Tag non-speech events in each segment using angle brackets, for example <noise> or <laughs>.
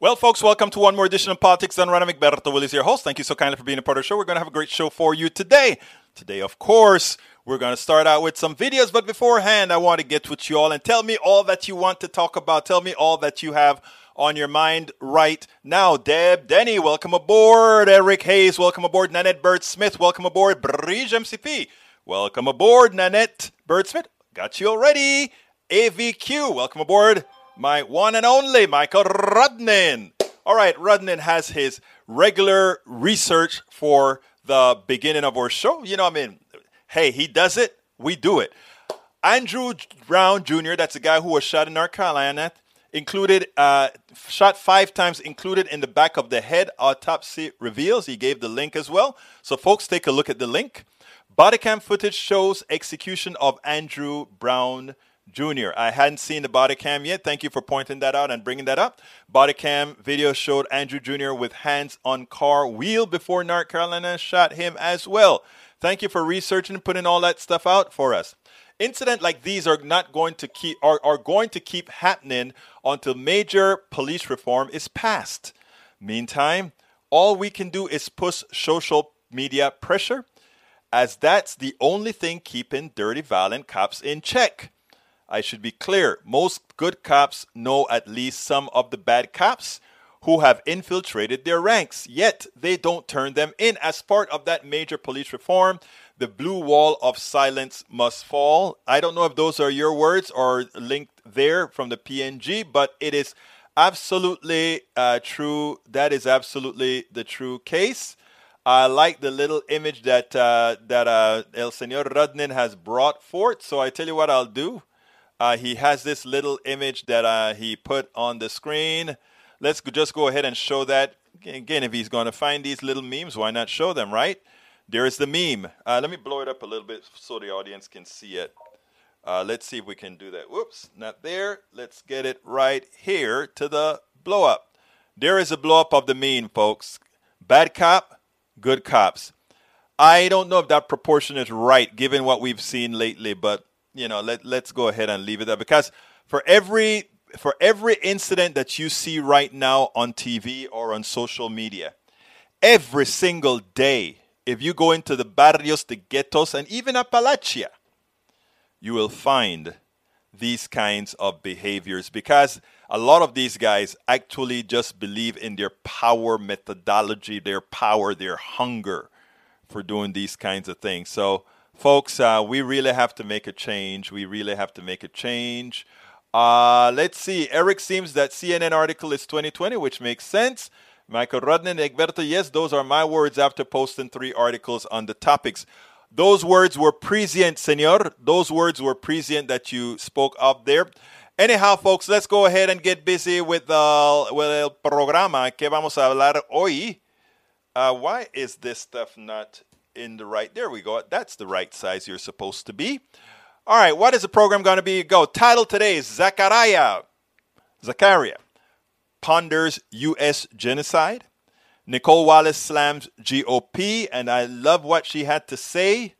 Well, folks, welcome to one more edition of Politics Done Right. I'm Egberto Willies, your host. Thank you so kindly for being a part of the show. We're going to have a great show for you today. Today, of course, we're going to start out with some videos, but beforehand, I want to get with you all and tell me all that you want to talk about. Tell me all that you have on your mind right now. Deb Denny, welcome aboard. Eric Hayes, welcome aboard. Nanette Bird Smith, welcome aboard. Bridge MCP, welcome aboard. Nanette Bird Smith, got you already. AVQ, welcome aboard my one and only Michael Rudnin. All right, Rudnin has his regular research for the beginning of our show. You know, I mean, hey, he does it, we do it. Andrew Brown Jr., that's a guy who was shot in North Carolina, included, uh, shot five times, included in the back of the head. Autopsy reveals. He gave the link as well. So, folks, take a look at the link. Bodycam footage shows execution of Andrew Brown Jr. I hadn't seen the body cam yet. Thank you for pointing that out and bringing that up. Body cam video showed Andrew Jr. with hands on car wheel before North Carolina shot him as well. Thank you for researching and putting all that stuff out for us. Incident like these are not going to keep are, are going to keep happening until major police reform is passed. Meantime, all we can do is push social media pressure, as that's the only thing keeping dirty, violent cops in check. I should be clear most good cops know at least some of the bad cops who have infiltrated their ranks, yet they don't turn them in. As part of that major police reform, the blue wall of silence must fall. I don't know if those are your words or linked there from the PNG, but it is absolutely uh, true. That is absolutely the true case. I like the little image that uh, that uh, El Señor Rudnin has brought forth. So I tell you what I'll do. Uh, he has this little image that uh, he put on the screen. Let's just go ahead and show that. Again, if he's going to find these little memes, why not show them, right? There is the meme. Uh, let me blow it up a little bit so the audience can see it. Uh, let's see if we can do that. Whoops, not there. Let's get it right here to the blow up. There is a blow up of the meme, folks. Bad cop, good cops. I don't know if that proportion is right given what we've seen lately, but you know, let let's go ahead and leave it there because for every for every incident that you see right now on TV or on social media, every single day, if you go into the barrios, the ghettos, and even Appalachia, you will find these kinds of behaviors because a lot of these guys actually just believe in their power methodology, their power, their hunger for doing these kinds of things. So, folks, uh, we really have to make a change. We really have to make a change. Uh, let's see. Eric seems that CNN article is 2020, which makes sense. Michael Rudnin, Egberto, yes, those are my words after posting three articles on the topics. Those words were prescient, senor. Those words were prescient that you spoke up there. Anyhow, folks, let's go ahead and get busy with, uh, with el programa que vamos a hablar hoy. Uh, why is this stuff not in the right. There we go. That's the right size you're supposed to be. All right, what is the program going to be? Go. Title today is Zakaria. Zakaria ponders U.S. genocide. Nicolle Wallace slams GOP, and I love what she had to say.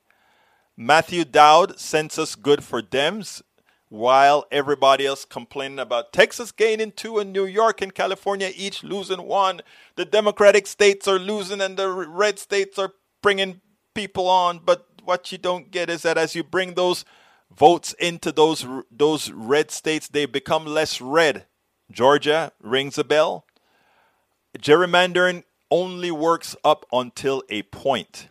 Matthew Dowd census good for Dems, while everybody else complaining about Texas gaining two and New York and California each losing one. The Democratic states are losing and the red states are bringing people on, but what you don't get is that as you bring those votes into those those red states, they become less red. Georgia rings a bell. Gerrymandering only works up until a point.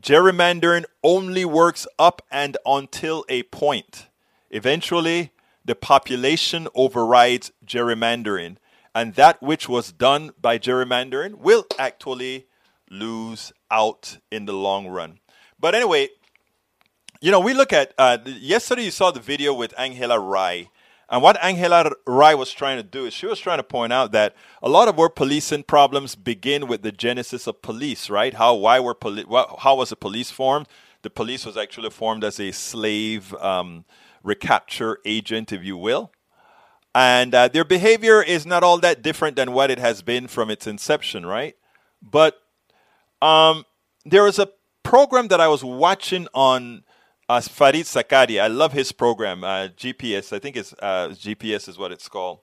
Gerrymandering only works up and until a point. Eventually, the population overrides gerrymandering, and that which was done by gerrymandering will actually lose out in the long run. But anyway, you know, we look at uh, yesterday. You saw the video with Angela Rye, and what Angela Rye was trying to do is she was trying to point out that a lot of our policing problems begin with the genesis of police, right? How why were poli- how was the police formed? The police was actually formed as a slave um, recapture agent, if you will. And uh, their behavior is not all that different than what it has been from its inception, right? But um, there was a program that I was watching on uh, Fareed Zakaria. I love his program, uh, GPS. I think it's uh, GPS is what it's called.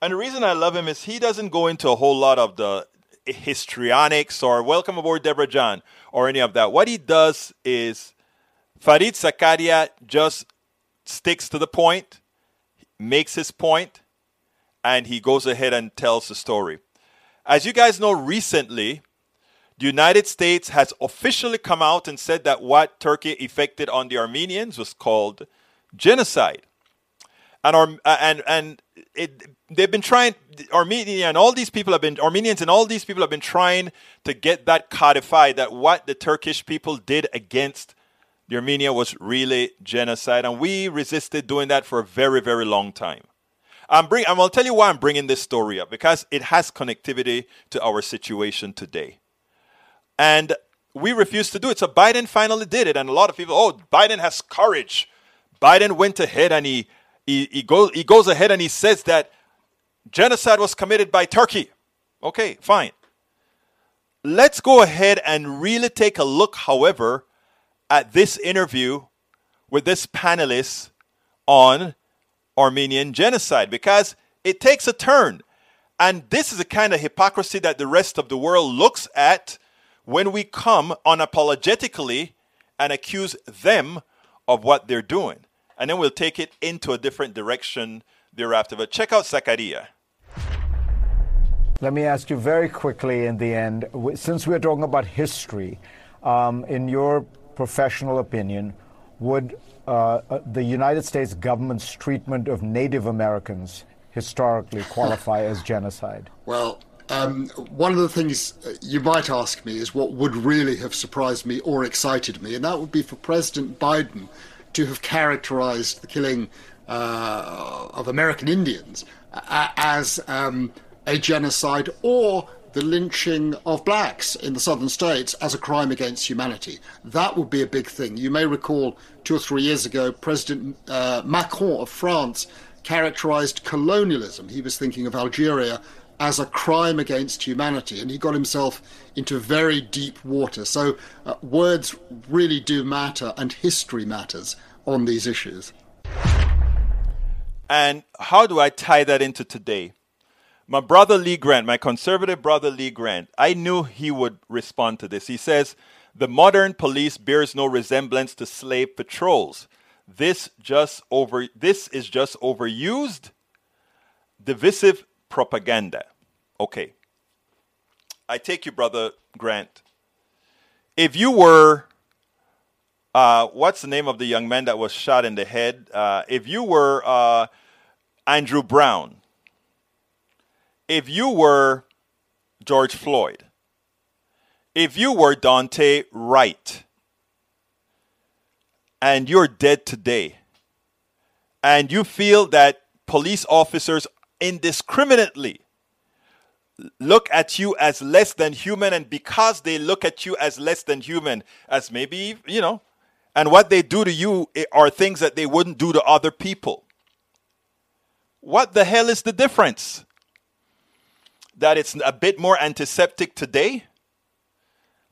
And the reason I love him is he doesn't go into a whole lot of the histrionics or welcome aboard Deborah John or any of that. What he does is Fareed Zakaria just sticks to the point, makes his point, and he goes ahead and tells the story. As you guys know, recently, the United States has officially come out and said that what Turkey effected on the Armenians was called genocide. And, uh, and, and it, they've been trying Armenia and all these people have been Armenians and all these people have been trying to get that codified that what the Turkish people did against the Armenia was really genocide and we resisted doing that for a very very long time. I'm bring going to tell you why I'm bringing this story up because it has connectivity to our situation today. And we refused to do it. So Biden finally did it and a lot of people oh Biden has courage. Biden went ahead and he he, he, goes, he goes ahead and he says that genocide was committed by Turkey. Okay, fine. Let's go ahead and really take a look, however, at this interview with this panelist on Armenian genocide because it takes a turn. And this is the kind of hypocrisy that the rest of the world looks at when we come unapologetically and accuse them of what they're doing and then we'll take it into a different direction thereafter. But check out Zakaria. Let me ask you very quickly in the end, since we're talking about history, um, in your professional opinion, would uh, uh, the United States government's treatment of Native Americans historically qualify as genocide? Well, um, one of the things you might ask me is what would really have surprised me or excited me, and that would be for President Biden to have characterized the killing uh, of American Indians as um, a genocide or the lynching of blacks in the southern states as a crime against humanity. That would be a big thing. You may recall two or three years ago, President uh, Macron of France characterized colonialism. He was thinking of Algeria as a crime against humanity, and he got himself into very deep water. So, uh, words really do matter, and history matters on these issues. And how do I tie that into today? My brother Lee Grant, my conservative brother Lee Grant, I knew he would respond to this. He says, The modern police bears no resemblance to slave patrols. This just over this is just overused divisive propaganda. Okay. I take you, Brother Grant. If you were, uh, what's the name of the young man that was shot in the head? Uh, if you were uh, Andrew Brown, if you were George Floyd, if you were Dante Wright, and you're dead today, and you feel that police officers indiscriminately look at you as less than human and because they look at you as less than human as maybe you know and what they do to you eh, are things that they wouldn't do to other people. What the hell is the difference? That it's a bit more antiseptic today?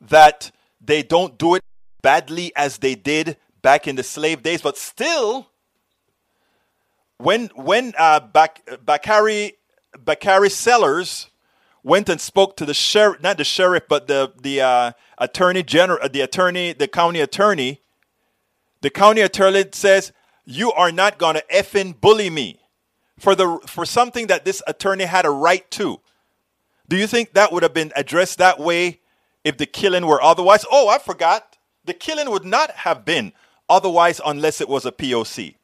That they don't do it badly as they did back in the slave days but still when when uh, Bakari Bakari Sellers went and spoke to the sheriff, not the sheriff, but the the uh, attorney general, the attorney, the county attorney. The county attorney says, "You are not to effing bully me for the for something that this attorney had a right to." Do you think that would have been addressed that way if the killing were otherwise? Oh, I forgot. The killing would not have been otherwise unless it was a POC.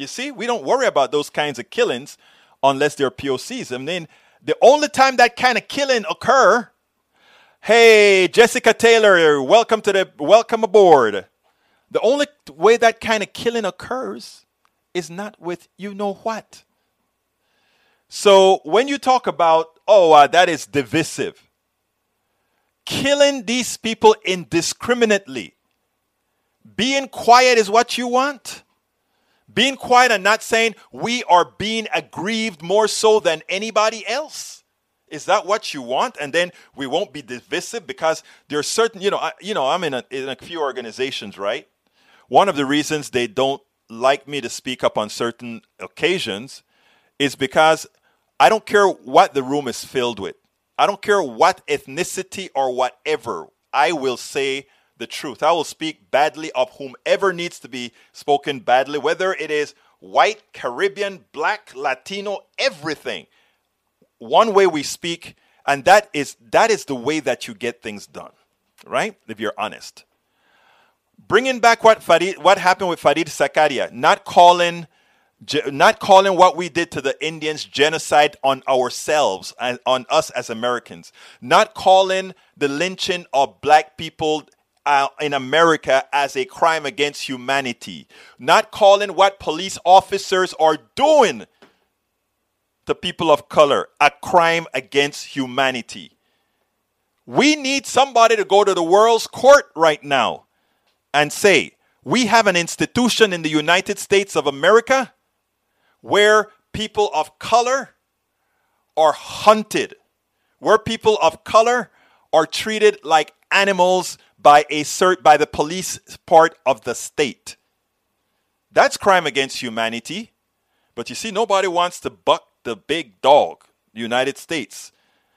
You see, we don't worry about those kinds of killings unless they're POCs. I mean, the only time that kind of killing occur, hey, Jessica Taylor, welcome to the welcome aboard. The only way that kind of killing occurs is not with you know what. So when you talk about, oh, uh, that is divisive, killing these people indiscriminately, being quiet is what you want. Being quiet and not saying we are being aggrieved more so than anybody else. Is that what you want? And then we won't be divisive because there are certain, you know, I, you know, I'm in a, in a few organizations, right? One of the reasons they don't like me to speak up on certain occasions is because I don't care what the room is filled with. I don't care what ethnicity or whatever. I will say the truth. I will speak badly of whomever needs to be spoken badly, whether it is white, Caribbean, black, Latino, everything. One way we speak, and that is that is the way that you get things done, right? If you're honest. Bringing back what Fareed, what happened with Fareed Zakaria, not calling not calling what we did to the Indians genocide on ourselves and on us as Americans, not calling the lynching of black people uh, in America as a crime against humanity, not calling what police officers are doing to people of color a crime against humanity. We need somebody to go to the world's court right now and say, we have an institution in the United States of America where people of color are hunted, where people of color are treated like animals by a cert by the police part of the state. That's crime against humanity. But you see, nobody wants to buck the big dog, the United States.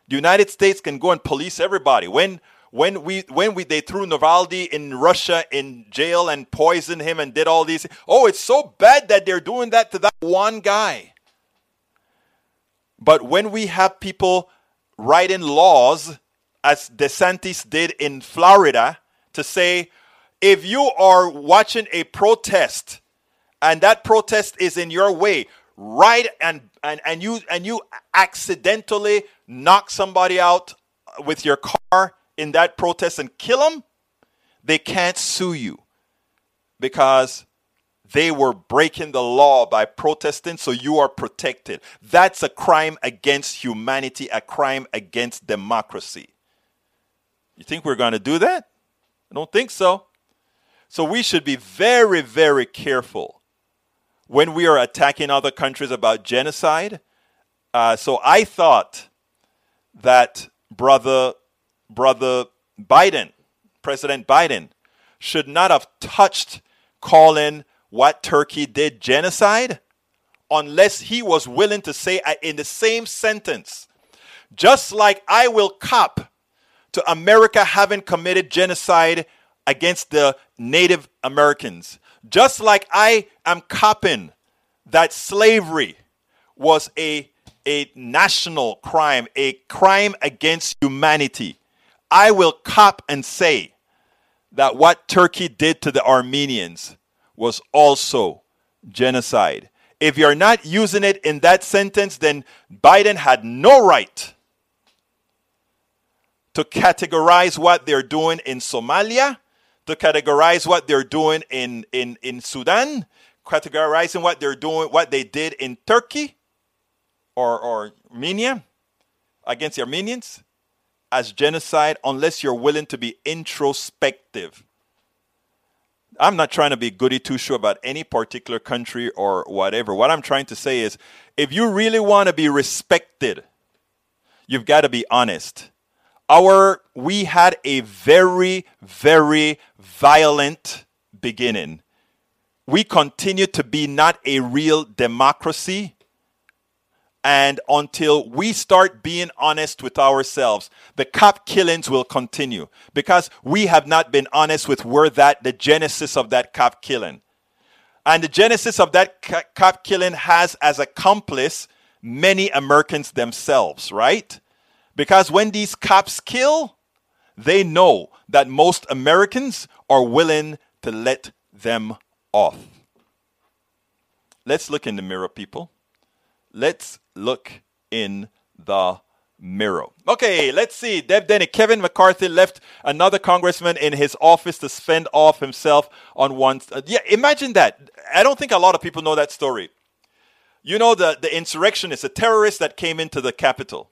The United States can go and police everybody. When when we when we they threw Navalny in Russia in jail and poisoned him and did all these oh it's so bad that they're doing that to that one guy but when we have people writing laws as DeSantis did in Florida to say if you are watching a protest and that protest is in your way right and and, and you and you accidentally knock somebody out with your car in that protest and kill them, they can't sue you because they were breaking the law by protesting, so you are protected. That's a crime against humanity, a crime against democracy. You think we're going to do that? I don't think so. So we should be very, very careful when we are attacking other countries about genocide. Uh, so I thought that Brother Brother Biden, President Biden, should not have touched calling what Turkey did genocide unless he was willing to say in the same sentence, just like I will cop to America having committed genocide against the Native Americans, just like I am copping that slavery was a, a national crime, a crime against humanity. I will cop and say that what Turkey did to the Armenians was also genocide. If you're not using it in that sentence, then Biden had no right to categorize what they're doing in Somalia, to categorize what they're doing in, in, in Sudan, categorizing what they're doing, what they did in Turkey or, or Armenia against the Armenians as genocide unless you're willing to be introspective. I'm not trying to be goody two shoe about any particular country or whatever. What I'm trying to say is if you really want to be respected, you've got to be honest. Our we had a very very violent beginning. We continue to be not a real democracy. And until we start being honest with ourselves, the cop killings will continue because we have not been honest with where that, the genesis of that cop killing. And the genesis of that cop killing has as accomplice many Americans themselves, right? Because when these cops kill, they know that most Americans are willing to let them off. Let's look in the mirror, people. Let's look in the mirror. Okay, let's see. Deb Denny, Kevin McCarthy left another congressman in his office to spend off himself on one. Uh, yeah, imagine that. I don't think a lot of people know that story. You know, the, the insurrectionists, the terrorists that came into the Capitol.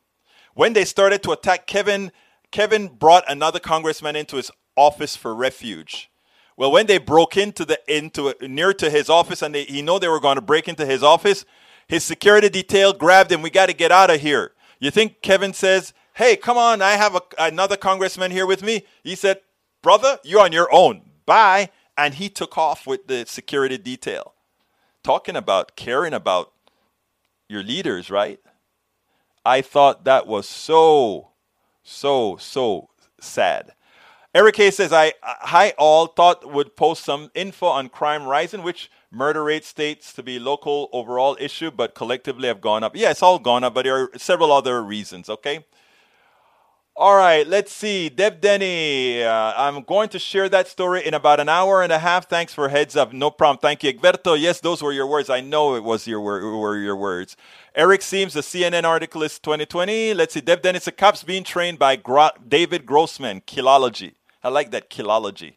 When they started to attack Kevin, Kevin brought another congressman into his office for refuge. Well, when they broke into the into near to his office and they, he know they were going to break into his office, his security detail grabbed him. We got to get out of here. You think Kevin says, Hey, come on, I have a, another congressman here with me? He said, Brother, you're on your own. Bye. And he took off with the security detail. Talking about caring about your leaders, right? I thought that was so, so, so sad. Eric K says, I, hi all, thought would post some info on crime rising, which murder rate states to be local overall issue, but collectively have gone up. Yeah, it's all gone up, but there are several other reasons, okay? All right, let's see. Deb Denny, uh, I'm going to share that story in about an hour and a half. Thanks for heads up. No problem. Thank you, Egberto. Yes, those were your words. I know it was your wor- were your words. Eric Seems, the CNN article is 2020. Let's see. Deb Denny, a cops being trained by Gro- David Grossman, Killology. I like that Killology.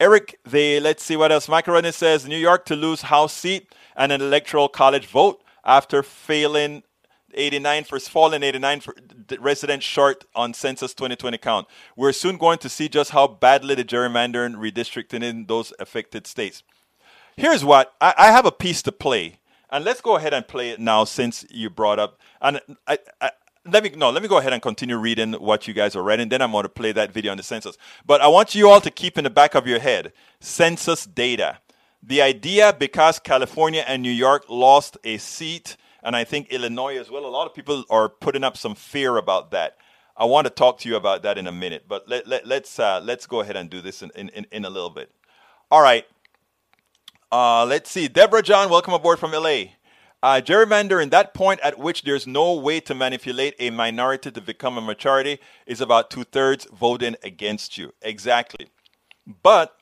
Eric, the let's see what else. Michael Rennie says New York to lose House seat and an electoral college vote after failing 89 for fallen 89 for residents short on census 2020 count. We're soon going to see just how badly the gerrymandering redistricting in those affected states. Here's what I, I have a piece to play, and let's go ahead and play it now since you brought up. And I, I, let me no, let me go ahead and continue reading what you guys are writing. Then I'm going to play that video on the census. But I want you all to keep in the back of your head census data. The idea because California and New York lost a seat and I think Illinois as well. A lot of people are putting up some fear about that. I want to talk to you about that in a minute, but let, let, let's, uh, let's go ahead and do this in, in, in a little bit. All right. Uh, let's see. Deborah John, welcome aboard from LA. Uh, gerrymandering, that point at which there's no way to manipulate a minority to become a majority, is about two thirds voting against you. Exactly. But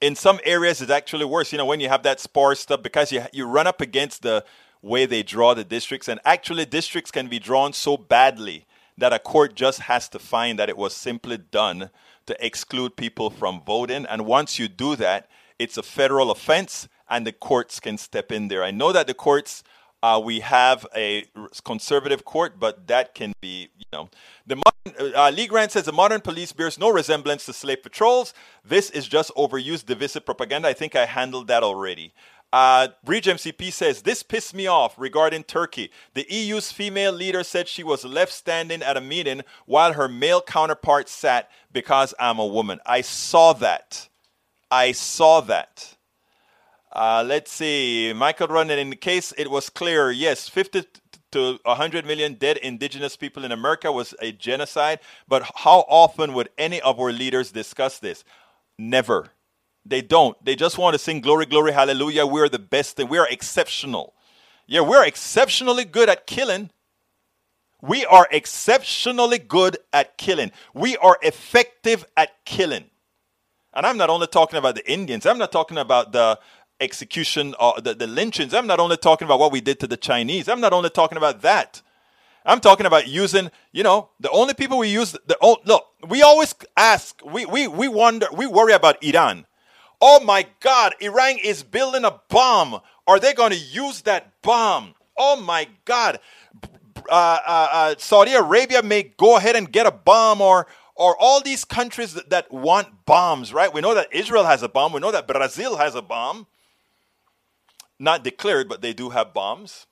in some areas, it's actually worse. You know, when you have that sparse stuff, because you, you run up against the way they draw the districts. And actually, districts can be drawn so badly that a court just has to find that it was simply done to exclude people from voting. And once you do that, it's a federal offense and the courts can step in there. I know that the courts, uh, we have a conservative court, but that can be, you know, the modern, uh, Lee Grant says the modern police bears no resemblance to slave patrols. This is just overused divisive propaganda. I think I handled that already. Uh, Bridge MCP says, This pissed me off regarding Turkey. The EU's female leader said she was left standing at a meeting while her male counterpart sat because I'm a woman. I saw that. I saw that. Uh, let's see. Michael Rudnin, in the case, it was clear yes, 50 to 100 million dead indigenous people in America was a genocide. But how often would any of our leaders discuss this? Never. They don't. They just want to sing glory, glory, hallelujah. We're the best and we are exceptional. Yeah, we're exceptionally good at killing. We are exceptionally good at killing. We are effective at killing. And I'm not only talking about the Indians, I'm not talking about the execution or the, the lynchings. I'm not only talking about what we did to the Chinese. I'm not only talking about that. I'm talking about using, you know, the only people we use the oh, look, we always ask, we we we wonder, we worry about Iran. Oh my God, Iran is building a bomb. Are they going to use that bomb? Oh my God. Uh, uh, uh, Saudi Arabia may go ahead and get a bomb, or or all these countries that, that want bombs, right? We know that Israel has a bomb. We know that Brazil has a bomb. Not declared, but they do have bombs.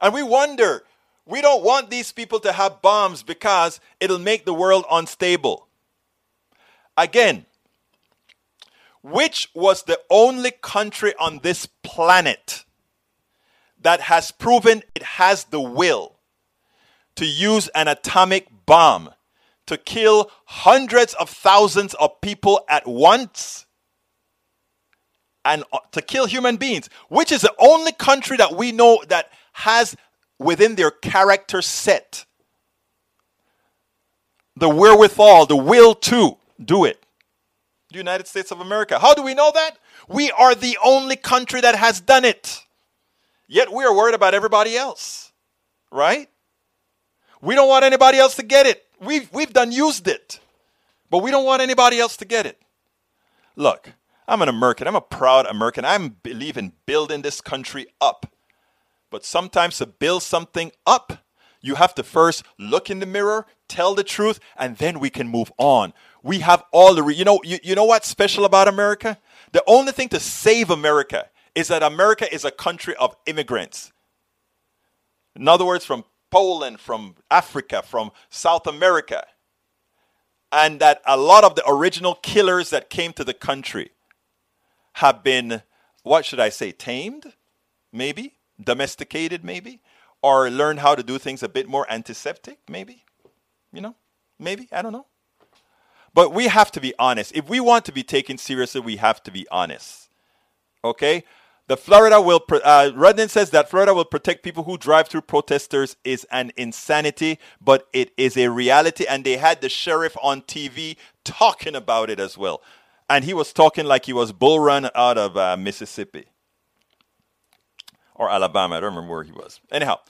And we wonder, we don't want these people to have bombs because it'll make the world unstable. Again, which was the only country on this planet that has proven it has the will to use an atomic bomb to kill hundreds of thousands of people at once and uh, to kill human beings, which is the only country that we know that has within their character set the wherewithal, the will to do it the United States of America. How do we know that? We are the only country that has done it. Yet we are worried about everybody else, right? We don't want anybody else to get it. We've, we've done used it, but we don't want anybody else to get it. Look, I'm an American. I'm a proud American. I believe in building this country up. But sometimes to build something up, you have to first look in the mirror, tell the truth, and then we can move on. We have all the, re- you know, you, you know what's special about America? The only thing to save America is that America is a country of immigrants. In other words, from Poland, from Africa, from South America. And that a lot of the original killers that came to the country have been, what should I say, tamed? Maybe? domesticated, maybe, or learn how to do things a bit more antiseptic, maybe. You know, maybe I don't know. But we have to be honest. If we want to be taken seriously, we have to be honest. Okay? The Florida will, uh, Rudnin says that Florida will protect people who drive through protesters is an insanity, but it is a reality. And they had the sheriff on TV talking about it as well. And he was talking like he was bull run out of uh, Mississippi or Alabama. I don't remember where he was. Anyhow,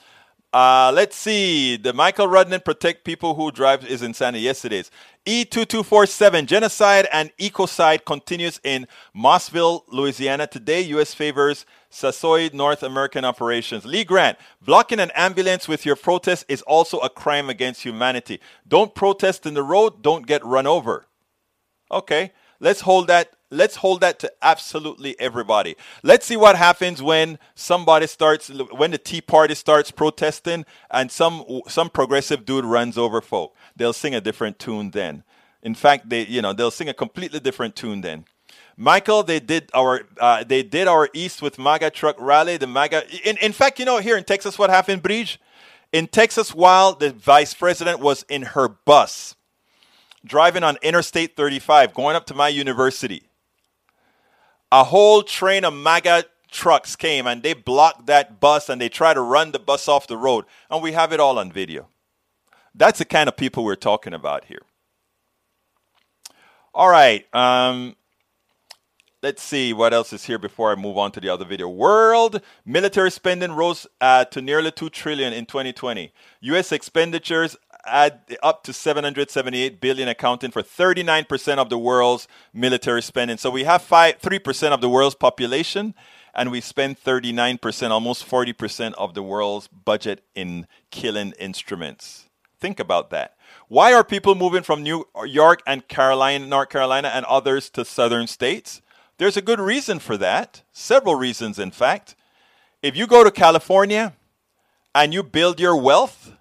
uh, let's see. The Michael Rudnin protect people who drive is insanity. Yes, it is. E2247 genocide and ecocide continues in Mossville, Louisiana. Today, U.S. favors Sassoid North American operations. Lee Grant, blocking an ambulance with your protest is also a crime against humanity. Don't protest in the road, don't get run over. Okay, let's hold that let's hold that to absolutely everybody. Let's see what happens when somebody starts when the Tea Party starts protesting and some some progressive dude runs over folk. They'll sing a different tune then. In fact, they you know they'll sing a completely different tune then. Michael, they did our uh, they did our East with MAGA truck rally. The MAGA. In, in fact, you know here in Texas, what happened, Bridge? In Texas, while the vice president was in her bus, driving on Interstate 35, going up to my university, a whole train of MAGA trucks came and they blocked that bus and they tried to run the bus off the road. And we have it all on video. That's the kind of people we're talking about here. All right. Um, let's see what else is here before I move on to the other video. World military spending rose uh, to nearly 2 trillion in 2020. US expenditures add up to 778 billion accounting for 39% of the world's military spending. So we have 5 3% of the world's population and we spend 39% almost 40% of the world's budget in killing instruments. Think about that. Why are people moving from new york and carolina north carolina and others to southern states? There's a good reason for that. Several reasons in fact. If you go to california and you build your wealth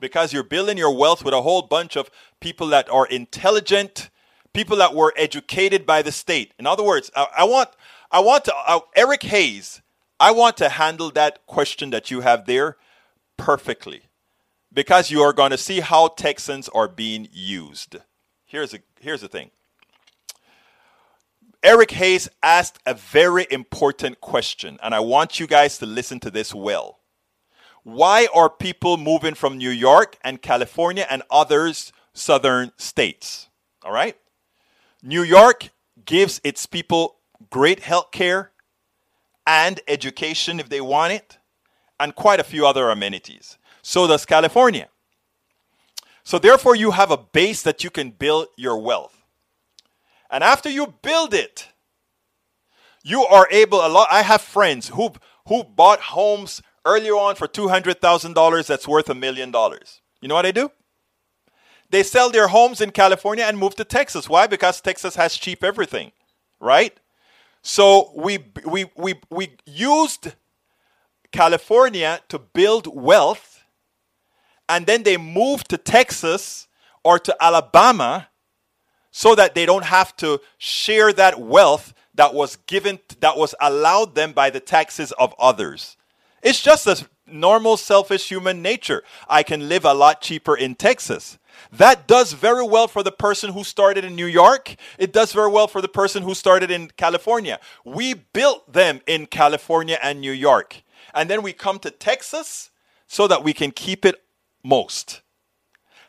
because you're building your wealth with a whole bunch of people that are intelligent, people that were educated by the state. In other words, I, I want, I want to, uh, Eric Hayes, I want to handle that question that you have there perfectly because you are going to see how Texans are being used. Here's, a, here's the thing Eric Hayes asked a very important question, and I want you guys to listen to this well. Why are people moving from New York and California and others southern states? All right? New York gives its people great health care and education if they want it, and quite a few other amenities. So does California. So, therefore, you have a base that you can build your wealth. And after you build it, you are able a lot. I have friends who who bought homes earlier on for $200,000 that's worth a million dollars. You know what they do? They sell their homes in California and move to Texas. Why? Because Texas has cheap everything, right? So we, we, we, we used California to build wealth, and then they moved to Texas or to Alabama so that they don't have to share that wealth that was given, that was allowed them by the taxes of others. It's just a normal selfish human nature. I can live a lot cheaper in Texas. That does very well for the person who started in New York. It does very well for the person who started in California. We built them in California and New York. And then we come to Texas so that we can keep it most.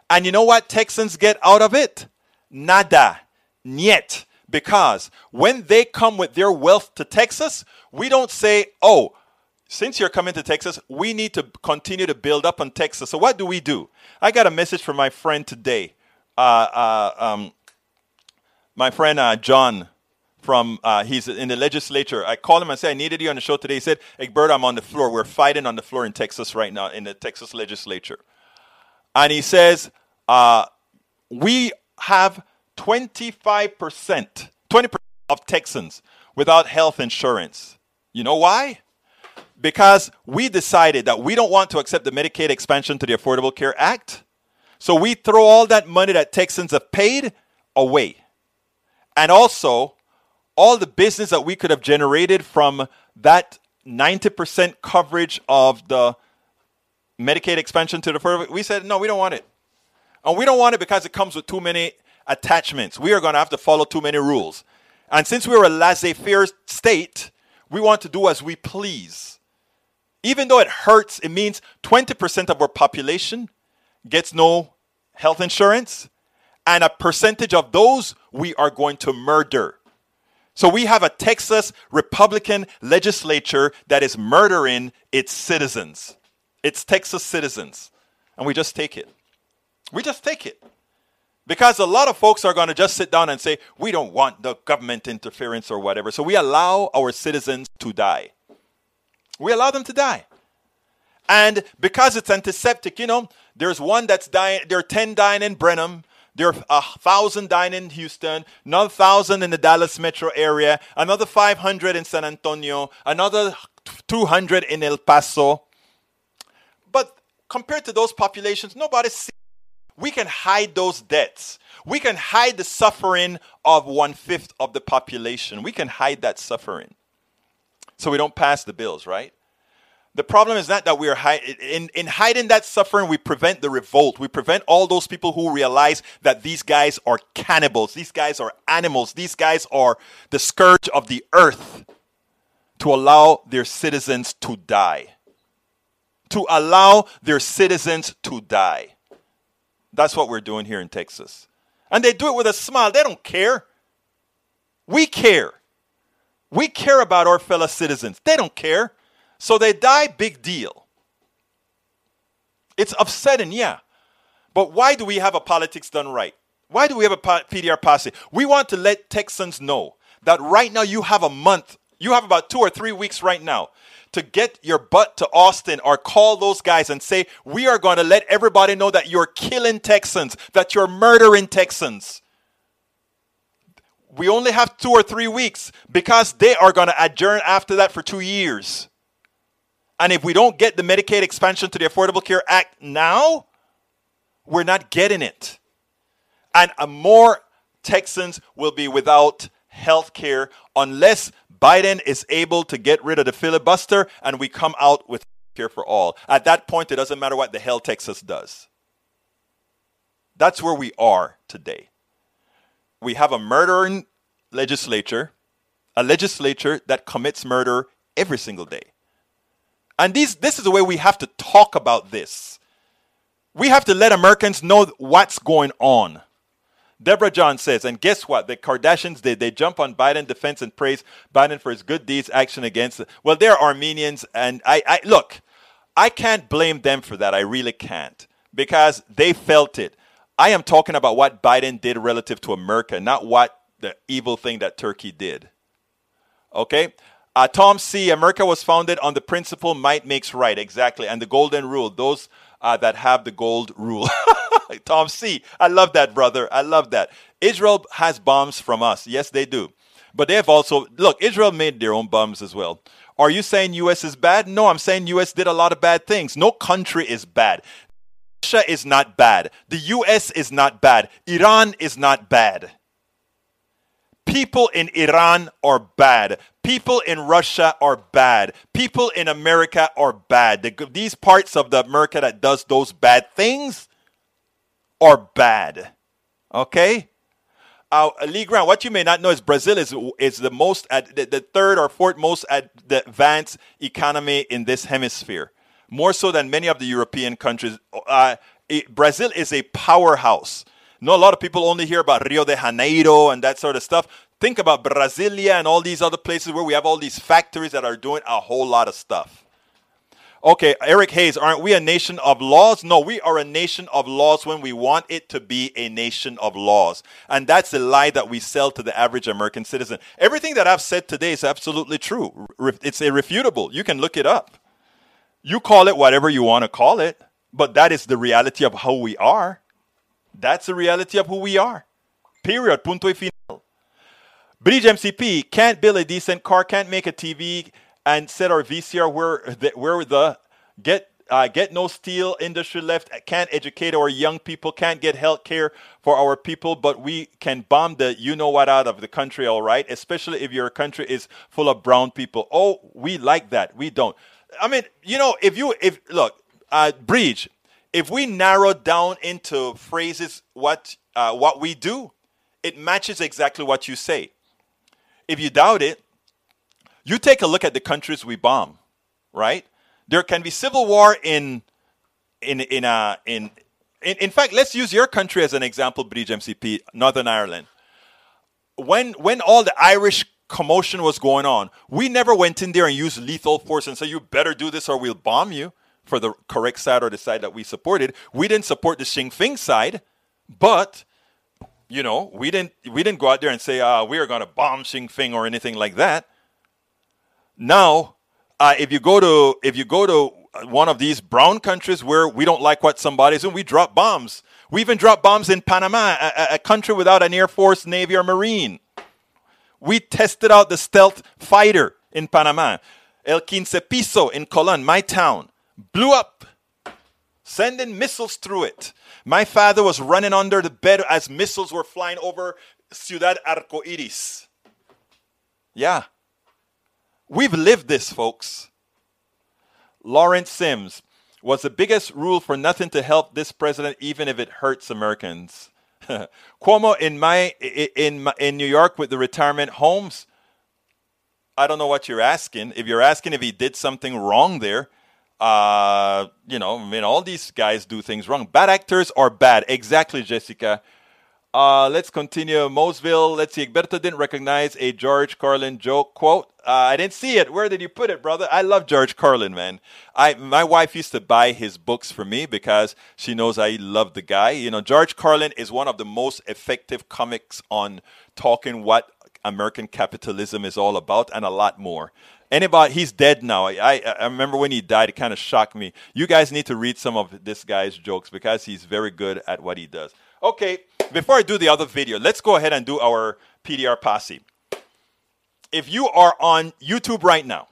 And you know what Texans get out of it? Nada. Niet. Because when they come with their wealth to Texas, we don't say, oh, since you're coming to Texas, we need to continue to build up on Texas. So what do we do? I got a message from my friend today. Uh, uh, um, my friend uh, John from uh, he's in the legislature. I called him and said I needed you on the show today. He said, "Egbert, I'm on the floor. We're fighting on the floor in Texas right now in the Texas legislature." And he says, uh, "We have 25 percent, 20 percent of Texans without health insurance. You know why?" Because we decided that we don't want to accept the Medicaid expansion to the Affordable Care Act. So we throw all that money that Texans have paid away. And also, all the business that we could have generated from that 90% coverage of the Medicaid expansion to the further. We said, no, we don't want it. And we don't want it because it comes with too many attachments. We are going to have to follow too many rules. And since we're a laissez faire state, we want to do as we please. Even though it hurts, it means 20% of our population gets no health insurance, and a percentage of those we are going to murder. So we have a Texas Republican legislature that is murdering its citizens, its Texas citizens. And we just take it. We just take it. Because a lot of folks are going to just sit down and say, we don't want the government interference or whatever. So we allow our citizens to die. We allow them to die. And because it's antiseptic, you know, there's one that's dying, there are 10 dying in Brenham, there are a thousand dying in Houston, another thousand in the Dallas metro area, another 500 in San Antonio, another 200 in El Paso. But compared to those populations, nobody's we can hide those deaths. We can hide the suffering of one fifth of the population. We can hide that suffering. So we don't pass the bills, right? The problem is not that we are in, in hiding that suffering, we prevent the revolt. We prevent all those people who realize that these guys are cannibals, these guys are animals, these guys are the scourge of the earth to allow their citizens to die. To allow their citizens to die. That's what we're doing here in Texas. And they do it with a smile. They don't care. We care. We care about our fellow citizens. They don't care. So they die, big deal. It's upsetting, yeah. But why do we have a politics done right? Why do we have a PDR posse? We want to let Texans know that right now you have a month, you have about two or three weeks right now to get your butt to Austin or call those guys and say, We are going to let everybody know that you're killing Texans, that you're murdering Texans. We only have two or three weeks because they are going to adjourn after that for two years. And if we don't get the Medicaid expansion to the Affordable Care Act now, we're not getting it. And more Texans will be without health care unless Biden is able to get rid of the filibuster and we come out with care for all. At that point, it doesn't matter what the hell Texas does. That's where we are today. We have a murdering legislature, a legislature that commits murder every single day. And these, this is the way we have to talk about this. We have to let Americans know what's going on. Deborah John says, and guess what? The Kardashians did. They jump on Biden defense and praise Biden for his good deeds, action against. Well, they're Armenians, and I, I look, I can't blame them for that. I really can't because they felt it. I am talking about what Biden did relative to America, not what the evil thing that Turkey did. Okay? Uh, Tom C. America was founded on the principle might makes right, exactly, and the golden rule. Those uh, that have the gold rule. <laughs> Tom C. I love that, brother. I love that. Israel has bombs from us. Yes, they do. But they have also, look, Israel made their own bombs as well. Are you saying US is bad? No, I'm saying US did a lot of bad things. No country is bad. Russia is not bad. The US is not bad. Iran is not bad. People in Iran are bad. People in Russia are bad. People in America are bad. The, these parts of the America that does those bad things are bad. Okay? Uh, Lee Grant, what you may not know is Brazil is is the most ad, the, the, third or fourth most ad, advanced economy in this hemisphere, more so than many of the European countries. Uh, it, Brazil is a powerhouse. know, a lot of people only hear about Rio de Janeiro and that sort of stuff. Think about Brasilia and all these other places where we have all these factories that are doing a whole lot of stuff. Okay, Eric Hayes, aren't we a nation of laws? No, we are a nation of laws when we want it to be a nation of laws. And that's the lie that we sell to the average American citizen. Everything that I've said today is absolutely true. It's irrefutable. You can look it up. You call it whatever you want to call it, but that is the reality of how we are. That's the reality of who we are. Period. Punto y final. Bridge MCP can't build a decent car, can't make a TV, and set our VCR where the, where the get uh, get no steel industry left, can't educate our young people, can't get health care for our people, but we can bomb the you know what out of the country, all right? Especially if your country is full of brown people. Oh, we like that. We don't. I mean, you know, if you, if, look, uh, Breach, if we narrow down into phrases what, uh, what we do, it matches exactly what you say. If you doubt it, you take a look at the countries we bomb, right? There can be civil war in in in uh, in, in in fact, let's use your country as an example, Bridge MCP, Northern Ireland. When when all the Irish commotion was going on, we never went in there and used lethal force and said you better do this or we'll bomb you for the correct side or the side that we supported. We didn't support the Sinn Féin side, but you know, we didn't we didn't go out there and say uh, we are going to bomb Sinn Féin or anything like that. Now, uh, if you go to if you go to one of these brown countries where we don't like what somebody's doing, we drop bombs. We even drop bombs in Panama, a, a country without an air force, navy, or marine. We tested out the stealth fighter in Panama. El Quince Piso in Colon, my town, blew up, sending missiles through it. My father was running under the bed as missiles were flying over Ciudad Arcoiris. Yeah, We've lived this, folks. Lawrence Sims was the biggest rule for nothing to help this president, even if it hurts Americans. <laughs> Cuomo in my in in New York with the retirement homes. I don't know what you're asking. If you're asking if he did something wrong there, uh, you know, I mean, all these guys do things wrong. Bad actors are bad. Exactly, Jessica. Uh, let's continue. Moseville. Let's see. Egberto didn't recognize a George Carlin joke quote. Uh, I didn't see it. Where did you put it, brother? I love George Carlin, man. I my wife used to buy his books for me because she knows I love the guy. You know, George Carlin is one of the most effective comics on talking what American capitalism is all about and a lot more. Anybody, he's dead now. I, I, I remember when he died, it kind of shocked me. You guys need to read some of this guy's jokes because he's very good at what he does. Okay, before I do the other video, let's go ahead and do our PDR posse. If you are on YouTube right now,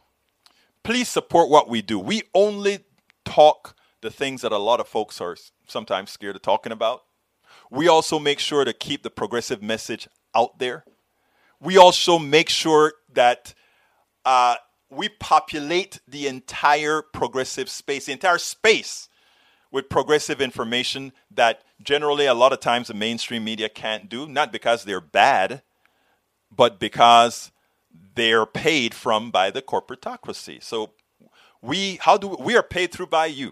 please support what we do. We only talk the things that a lot of folks are sometimes scared of talking about. We also make sure to keep the progressive message out there. We also make sure that uh, we populate the entire progressive space, the entire space with progressive information that generally a lot of times the mainstream media can't do, not because they're bad, but because they're paid from by the corporatocracy. So we how do we, we are paid through by you.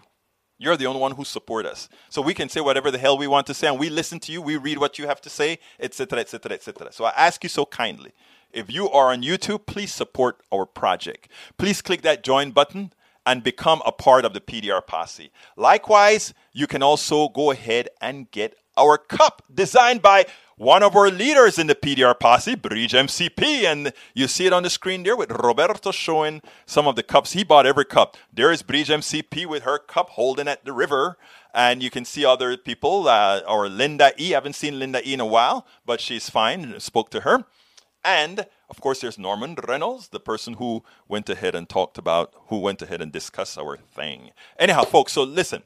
You're the only one who support us. So we can say whatever the hell we want to say and we listen to you, we read what you have to say, etc., etc., etc. So I ask you so kindly, if you are on YouTube, please support our project. Please click that join button and become a part of the PDR posse. Likewise, you can also go ahead and get our cup designed by one of our leaders in the PDR posse, Bridge MCP. And you see it on the screen there with Roberto showing some of the cups. He bought every cup. There is Bridge MCP with her cup holding at the river. And you can see other people, uh, or Linda E. I haven't seen Linda E in a while, but she's fine. Spoke to her. And of course, there's Norman Reynolds, the person who went ahead and talked about, who went ahead and discussed our thing. Anyhow, folks, so listen.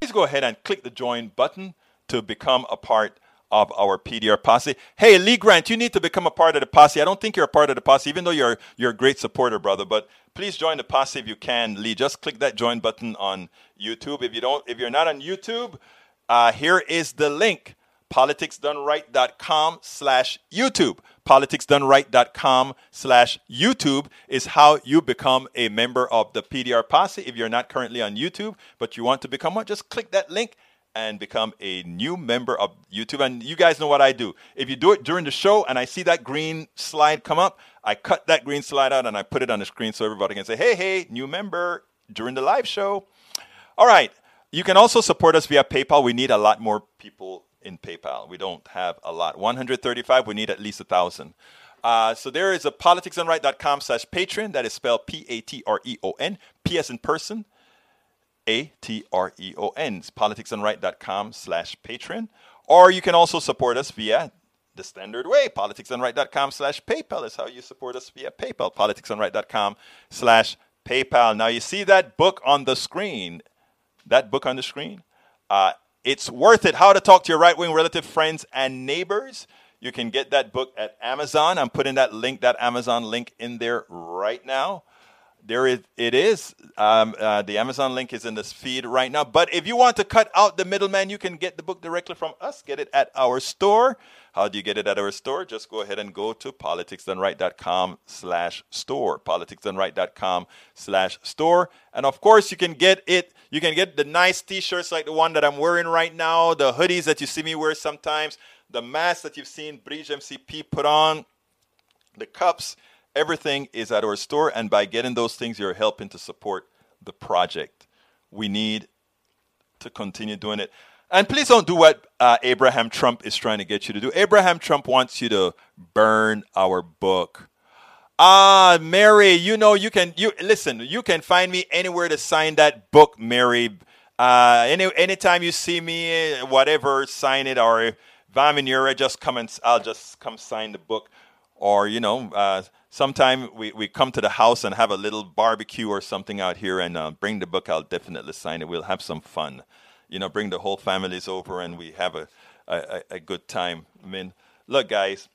Please go ahead and click the join button to become a part of our PDR posse. Hey, Lee Grant, you need to become a part of the posse. I don't think you're a part of the posse, even though you're you're a great supporter, brother. But please join the posse if you can. Lee, just click that join button on YouTube. If you don't, if you're not on YouTube, uh, here is the link politicsdoneright.com slash YouTube. Politicsdoneright.com slash YouTube is how you become a member of the PDR Posse. If you're not currently on YouTube, but you want to become one, just click that link and become a new member of YouTube. And you guys know what I do. If you do it during the show and I see that green slide come up, I cut that green slide out and I put it on the screen so everybody can say, hey, hey, new member during the live show. All right. You can also support us via PayPal. We need a lot more people in PayPal. We don't have a lot. 135, we need at least a thousand. Uh, so there is a politicsdoneright.com slash Patreon. That is spelled P-A-T-R-E-O-N. P as in person. A-T-R-E-O-N. It's politicsdoneright.com slash Patreon. Or you can also support us via the standard way. Politicsdoneright.com slash PayPal is how you support us via PayPal. Politicsdoneright.com slash PayPal. Now, you see that book on the screen? That book on the screen? Uh, it's worth it. How to Talk to Your Right Wing Relative Friends and Neighbors. You can get that book at Amazon. I'm putting that link, that Amazon link, in there right now. There is, it is. Um, uh, the Amazon link is in this feed right now. But if you want to cut out the middleman, you can get the book directly from us. Get it at our store. How do you get it at our store? Just go ahead and go to politicsdoneright.com slash store. Politicsdoneright.com slash store. And of course, you can get it. You can get the nice t-shirts like the one that I'm wearing right now, the hoodies that you see me wear sometimes, the mask that you've seen Bridge MCP put on, the cups Everything is at our store, and by getting those things, you're helping to support the project. We need to continue doing it. And please don't do what uh, Abraham Trump is trying to get you to do. Abraham Trump wants you to burn our book. Ah, Mary, you know you can you listen. You can find me anywhere to sign that book, Mary. Uh, any anytime you see me, whatever, sign it. Or if I'm in your, just come and I'll just come sign the book. Or you know, uh, sometime we, we come to the house and have a little barbecue or something out here and uh, bring the book. I'll definitely sign it. We'll have some fun. You know, bring the whole families over and we have a, a, a good time. I mean, look, guys,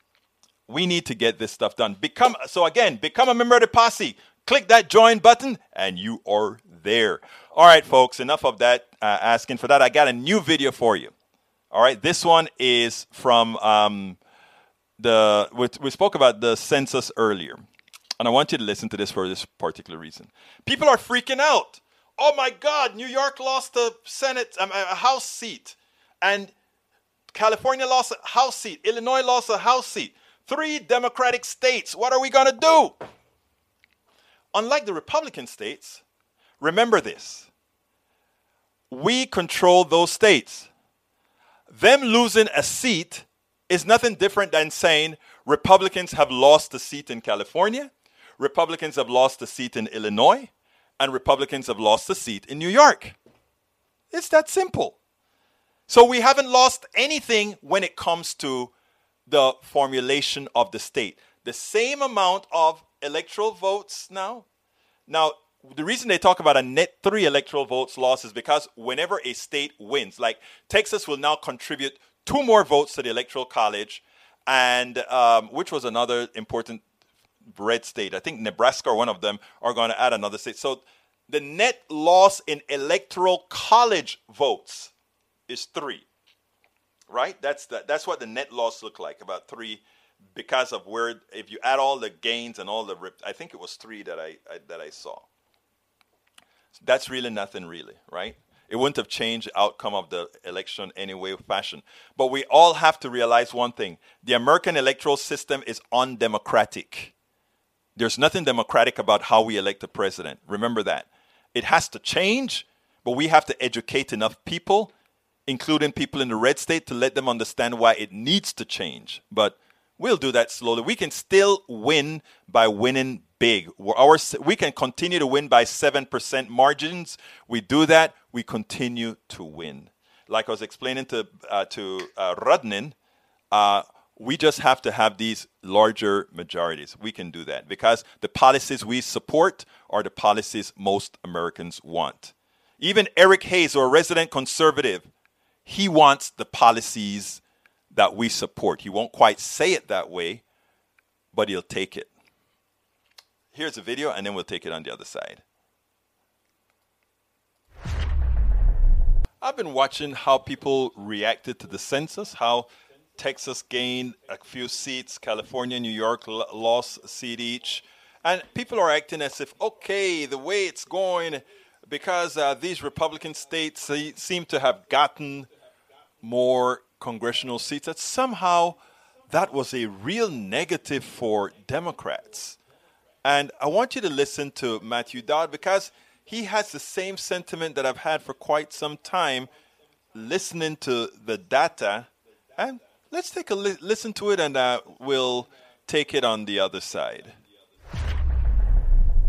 we need to get this stuff done. Become so again, become a member of the posse. Click that join button, and you are there. All right, folks. Enough of that uh, asking for that. I got a new video for you. All right, this one is from um, the we, we spoke about the census earlier, and I want you to listen to this for this particular reason. People are freaking out. Oh my God! New York lost a Senate, um, a House seat, and California lost a House seat. Illinois lost a House seat. Three Democratic states. What are we gonna do? Unlike the Republican states, remember this. We control those states. Them losing a seat is nothing different than saying Republicans have lost a seat in California, Republicans have lost a seat in Illinois, and Republicans have lost a seat in New York. It's that simple. So we haven't lost anything when it comes to the formulation of the state. The same amount of electoral votes now. Now, the reason they talk about a net three electoral votes loss is because whenever a state wins, like Texas will now contribute two more votes to the Electoral College, and um, which was another important red state. I think Nebraska or one of them are going to add another state. So the net loss in Electoral College votes is three. Right? That's the, that's what the net loss look like. About three, because of where if you add all the gains and all the I think it was three that I, I that I saw. That's really nothing, really, right? It wouldn't have changed the outcome of the election anyway, fashion. But we all have to realize one thing the American electoral system is undemocratic. There's nothing democratic about how we elect a president. Remember that. It has to change, but we have to educate enough people, including people in the red state, to let them understand why it needs to change. But we'll do that slowly. We can still win by winning big. Our, we can continue to win by 7% margins. We do that, we continue to win. Like I was explaining to, uh, to uh, Rudnin, uh, we just have to have these larger majorities. We can do that because the policies we support are the policies most Americans want. Even Eric Hayes, or a resident conservative, he wants the policies that we support. He won't quite say it that way, but he'll take it. Here's a video, and then we'll take it on the other side. I've been watching how people reacted to the census, how Texas gained a few seats, California, New York lost a seat each. And people are acting as if, okay, the way it's going, because uh, these Republican states seem to have gotten more congressional seats, that somehow that was a real negative for Democrats. And I want you to listen to Matthew Dowd because he has the same sentiment that I've had for quite some time listening to the data. And let's take a li- listen to it and uh, we'll take it on the other side.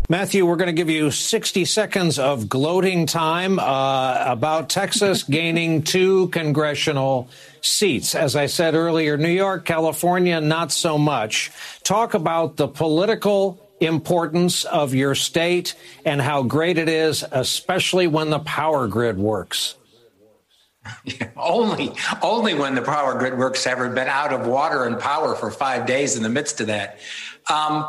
Matthew, we're going to give you 60 seconds of gloating time uh, about Texas <laughs> gaining two congressional seats. As I said earlier, New York, California, not so much. Talk about the political importance of your state and how great it is, especially when the power grid works? <laughs> only, only when the power grid works. Ever been out of water and power for five days in the midst of that. Um,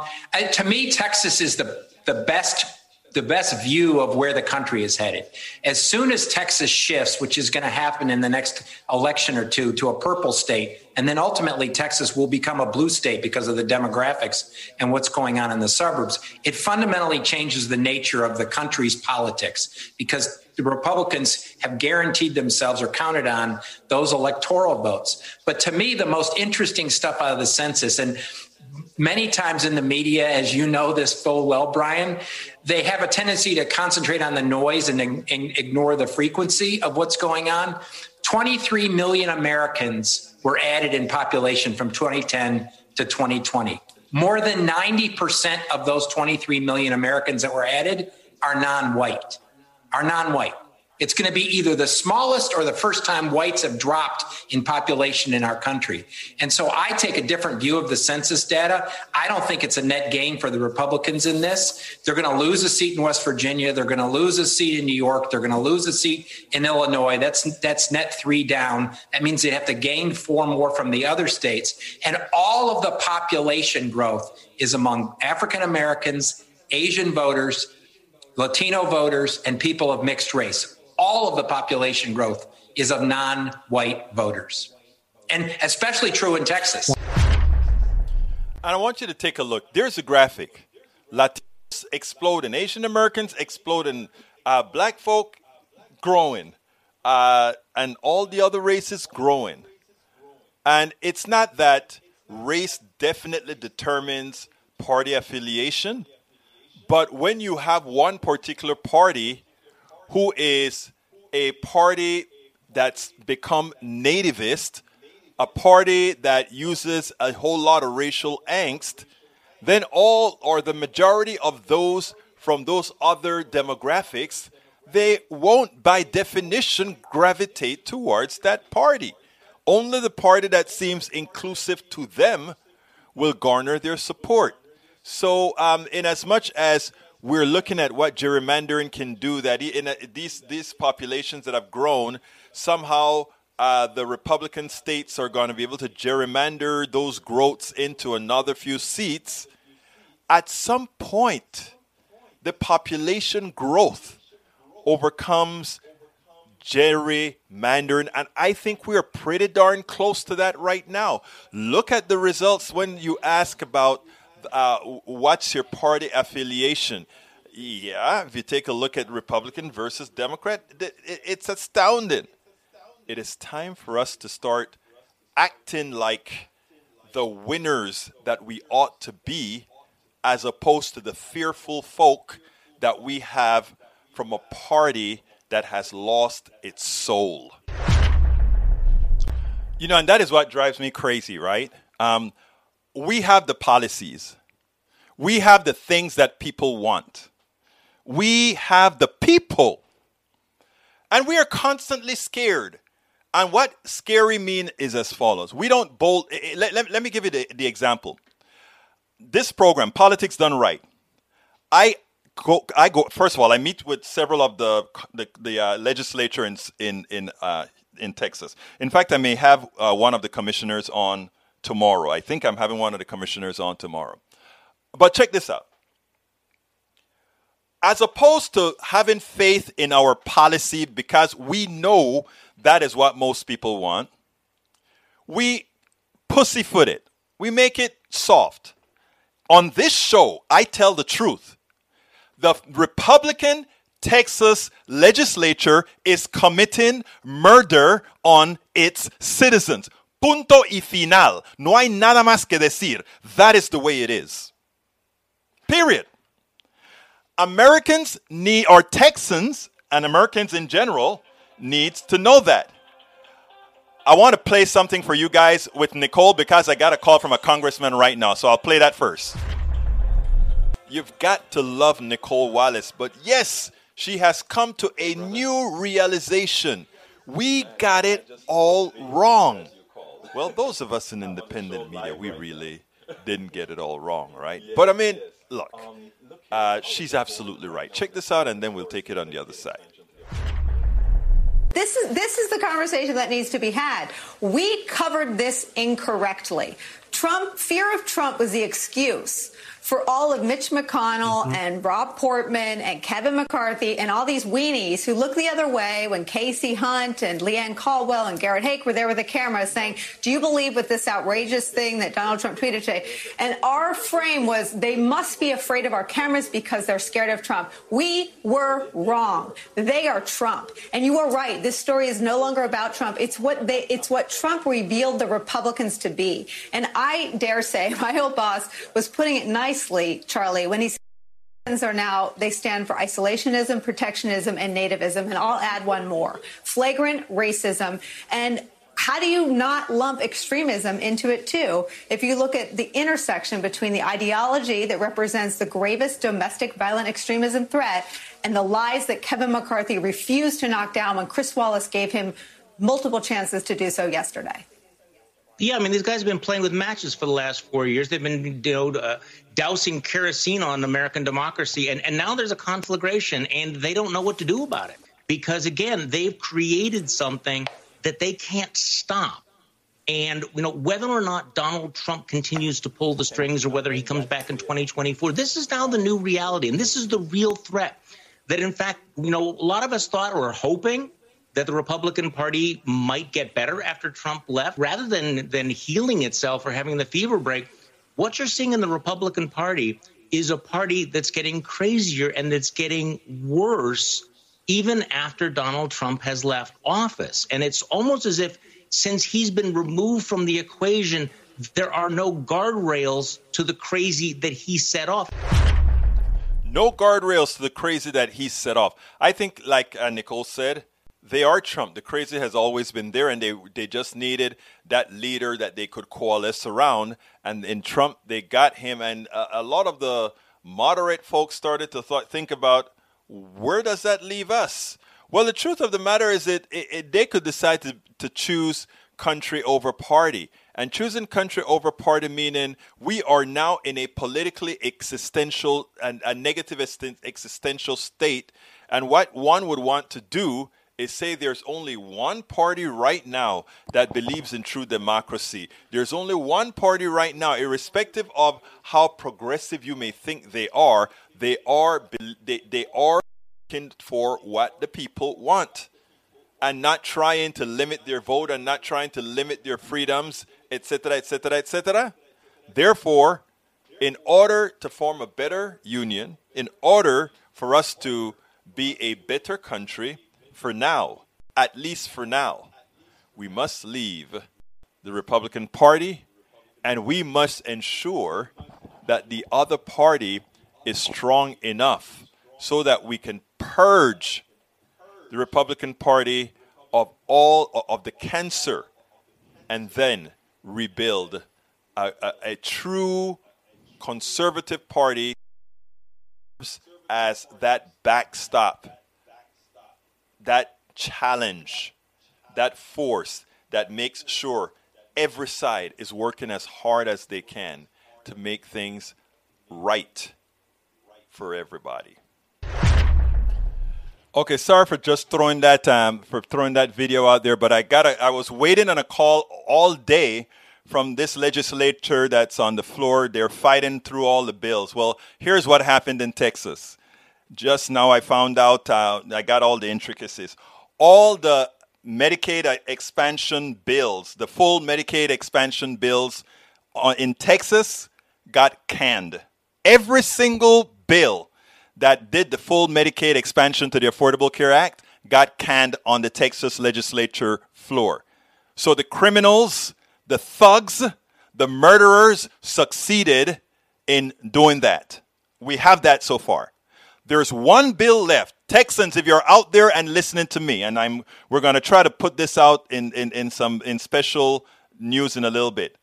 to me, Texas is the the best the best view of where the country is headed. As soon as Texas shifts, which is going to happen in the next election or two, to a purple state, and then ultimately Texas will become a blue state because of the demographics and what's going on in the suburbs, it fundamentally changes the nature of the country's politics because the Republicans have guaranteed themselves or counted on those electoral votes. But to me, the most interesting stuff out of the census, and many times in the media, as you know this full well, Brian, they have a tendency to concentrate on the noise and, and ignore the frequency of what's going on. 23 million Americans were added in population from 2010 to 2020. More than 90% of those 23 million Americans that were added are non white, are non white. It's going to be either the smallest or the first time whites have dropped in population in our country. And so I take a different view of the census data. I don't think it's a net gain for the Republicans in this. They're going to lose a seat in West Virginia. They're going to lose a seat in New York. They're going to lose a seat in Illinois. That's that's net 3 down. That means they have to gain four more from the other states. And all of the population growth is among African Americans, Asian voters, Latino voters, and people of mixed race all of the population growth is of non white voters. And especially true in Texas. And I want you to take a look. There's a graphic. Latinos exploding, Asian Americans exploding, uh, black folk growing, uh, and all the other races growing. And it's not that race definitely determines party affiliation, but when you have one particular party who is a party that's become nativist, a party that uses a whole lot of racial angst, then all or the majority of those from those other demographics, they won't by definition gravitate towards that party. Only the party that seems inclusive to them will garner their support. So, um, in as much as we're looking at what gerrymandering can do. That in a, these these populations that have grown, somehow uh, the Republican states are going to be able to gerrymander those growths into another few seats. At some point, the population growth overcomes gerrymandering, and I think we are pretty darn close to that right now. Look at the results when you ask about uh, what's your party affiliation? Yeah, if you take a look at Republican versus Democrat, it's astounding. It is time for us to start acting like the winners that we ought to be, as opposed to the fearful folk that we have from a party that has lost its soul. You know, and that is what drives me crazy, right? Um, we have the policies, we have the things that people want, we have the people, and we are constantly scared. And what scary mean is as follows. We don't bold. Eh, eh, let, let, let me give you the, the example. This program, Politics Done Right, I go, I go. First of all, I meet with several of the the, the uh, legislature in in in, uh, in Texas. In fact, I may have uh, one of the commissioners on tomorrow. I think I'm having one of the commissioners on tomorrow. But check this out. As opposed to having faith in our policy because we know that is what most people want, we pussyfoot it. We make it soft. On this show, I tell the truth. The Republican Texas legislature is committing murder on its citizens. Punto y final. No hay nada más que decir. That is the way it is. Period. Americans need, or Texans and Americans in general, needs to know that. I want to play something for you guys with Nicolle because I got a call from a congressman right now, so I'll play that first. You've got to love Nicolle Wallace, but yes, she has come to a new realization. We got it all wrong. Well, those of us in independent media, we really didn't get it all wrong, right? But I mean, look, uh, she's absolutely right. Check this out, and then we'll take it on the other side. This is this is the conversation that needs to be had. We covered this incorrectly. Trump, fear of Trump was the excuse for all of Mitch McConnell mm-hmm. and Rob Portman and Kevin McCarthy and all these weenies who look the other way when Kasie Hunt and Leigh Ann Caldwell and Garrett Haake were there with the camera saying, Do you believe with this outrageous thing that Donald Trump tweeted today? And our frame was they must be afraid of our cameras because they're scared of Trump. We were wrong. They are Trump. And you are right. This story is no longer about Trump. It's what they it's what Trump revealed the Republicans to be. And I dare say <laughs> my old boss was putting it nice nicely, Charlie, when he says are now they stand for isolationism, protectionism, and nativism, and I'll add one more: flagrant racism and. How do you not lump extremism into it too? If you look at the intersection between the ideology that represents the gravest domestic violent extremism threat and the lies that Kevin McCarthy refused to knock down when Chris Wallace gave him multiple chances to do so yesterday. Yeah, I mean, these guys have been playing with matches for the last four years. They've been, you know, uh, dousing kerosene on American democracy, and and now there's a conflagration, and they don't know what to do about it because again, they've created something that they can't stop. And you know whether or not Donald Trump continues to pull the strings, or whether he comes back in 2024, this is now the new reality, and this is the real threat. That in fact, you know, a lot of us thought or are hoping that the Republican Party might get better after Trump left, rather than than healing itself or having the fever break. What you're seeing in the Republican Party is a party that's getting crazier and that's getting worse even after Donald Trump has left office. And it's almost as if since he's been removed from the equation, there are no guardrails to the crazy that he set off. No guardrails to the crazy that he set off. I think, like uh, Nicolle said, they are Trump. The crazy has always been there, and they they just needed that leader that they could coalesce around. And in Trump, they got him. And a, a lot of the moderate folks started to th- think about where does that leave us? Well, the truth of the matter is that it, it, they could decide to, to choose country over party. And choosing country over party meaning we are now in a politically existential and a negative existential state. And what one would want to do is say there's only one party right now that believes in true democracy. There's only one party right now, irrespective of how progressive you may think they are, they are they, they are for what the people want and not trying to limit their vote and not trying to limit their freedoms, etc., etc., etc. Therefore, in order to form a better union, in order for us to be a better country, for now, at least for now, we must leave the Republican Party and we must ensure that the other party is strong enough so that we can purge the Republican Party of all of the cancer and then rebuild a, a, a true conservative party as that backstop that challenge, that force that makes sure every side is working as hard as they can to make things right for everybody. Okay, sorry for just throwing that um, for throwing that video out there, but I got I was waiting on a call all day from this legislature that's on the floor. They're fighting through all the bills. Well, here's what happened in Texas just now I found out, uh, I got all the intricacies. All the Medicaid expansion bills, the full Medicaid expansion bills uh, in Texas got canned. Every single bill that did the full Medicaid expansion to the Affordable Care Act got canned on the Texas legislature floor. So the criminals, the thugs, the murderers succeeded in doing that. We have that so far. There's one bill left. Texans, if you're out there and listening to me, and I'm we're gonna try to put this out in, in, in some in special news in a little bit.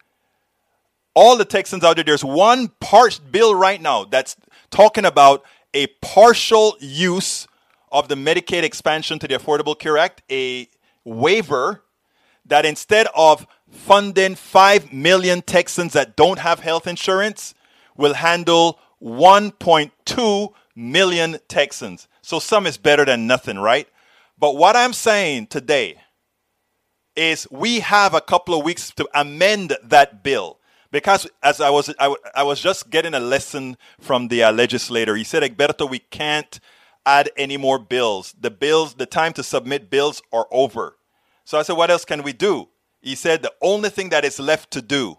All the Texans out there, there's one part bill right now that's talking about a partial use of the Medicaid expansion to the Affordable Care Act, a waiver that instead of funding 5 million Texans that don't have health insurance, will handle 1.2 million Texans. So some is better than nothing, right? But what I'm saying today is we have a couple of weeks to amend that bill because as I was I, I was just getting a lesson from the uh, legislator. He said, "Egberto, we can't add any more bills. The bills, the time to submit bills are over." So I said, "What else can we do?" He said, "The only thing that is left to do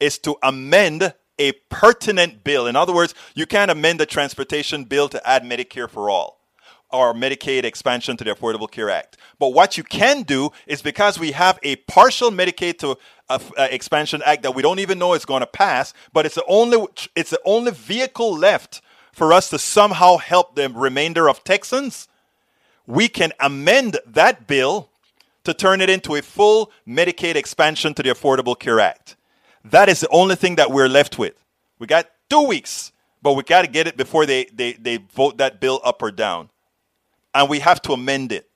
is to amend a pertinent bill. In other words, you can't amend the transportation bill to add Medicare for all." or Medicaid expansion to the Affordable Care Act. But what you can do is because we have a partial Medicaid to uh, uh, expansion act that we don't even know is going to pass, but it's the only it's the only vehicle left for us to somehow help the remainder of Texans. We can amend that bill to turn it into a full Medicaid expansion to the Affordable Care Act. That is the only thing that we're left with. We got two weeks, but we got to get it before they, they, they vote that bill up or down and we have to amend it.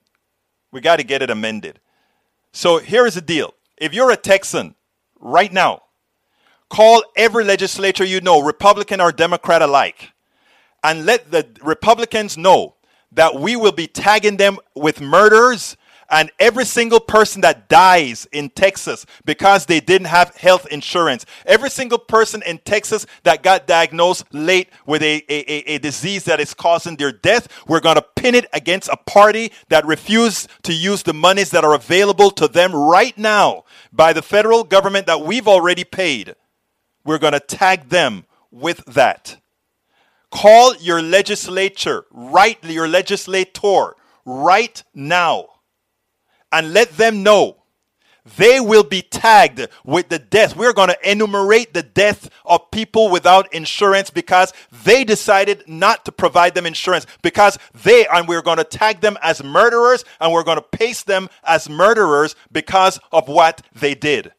We got to get it amended. So here is the deal. If you're a Texan right now, call every legislator you know, Republican or Democrat alike, and let the Republicans know that we will be tagging them with murders and every single person that dies in Texas because they didn't have health insurance, every single person in Texas that got diagnosed late with a, a, a disease that is causing their death, we're going to pin it against a party that refused to use the monies that are available to them right now by the federal government that we've already paid. We're going to tag them with that. Call your legislature, write your legislator right now and let them know they will be tagged with the death. We're going to enumerate the death of people without insurance because they decided not to provide them insurance because they, and we're going to tag them as murderers and we're going to paste them as murderers because of what they did.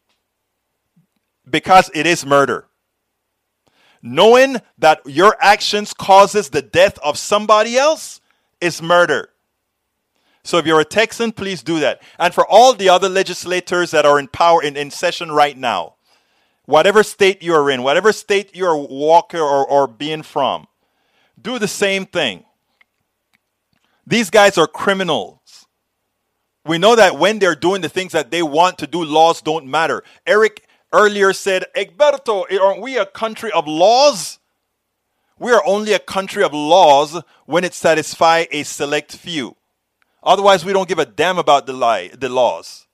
Because it is murder. Knowing that your actions causes the death of somebody else is murder. So if you're a Texan, please do that. And for all the other legislators that are in power in, in session right now, whatever state you're in, whatever state you're walking or, or being from, do the same thing. These guys are criminals. We know that when they're doing the things that they want to do, laws don't matter. Eric earlier said, Egberto, eh, aren't we a country of laws? We are only a country of laws when it satisfies a select few. Otherwise, we don't give a damn about the lie, the laws.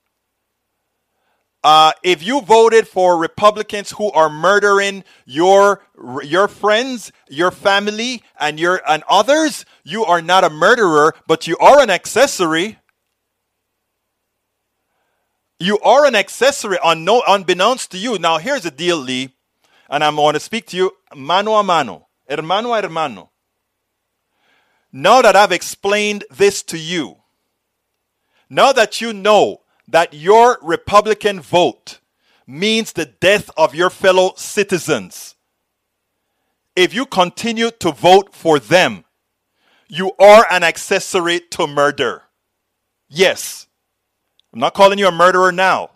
Uh, if you voted for Republicans who are murdering your your friends, your family, and your and others, you are not a murderer, but you are an accessory. You are an accessory, unknown, unbeknownst to you. Now, here's the deal, Lee, and I'm going to speak to you mano a mano, hermano a hermano. Now that I've explained this to you, now that you know that your Republican vote means the death of your fellow citizens, if you continue to vote for them, you are an accessory to murder. Yes. I'm not calling you a murderer now.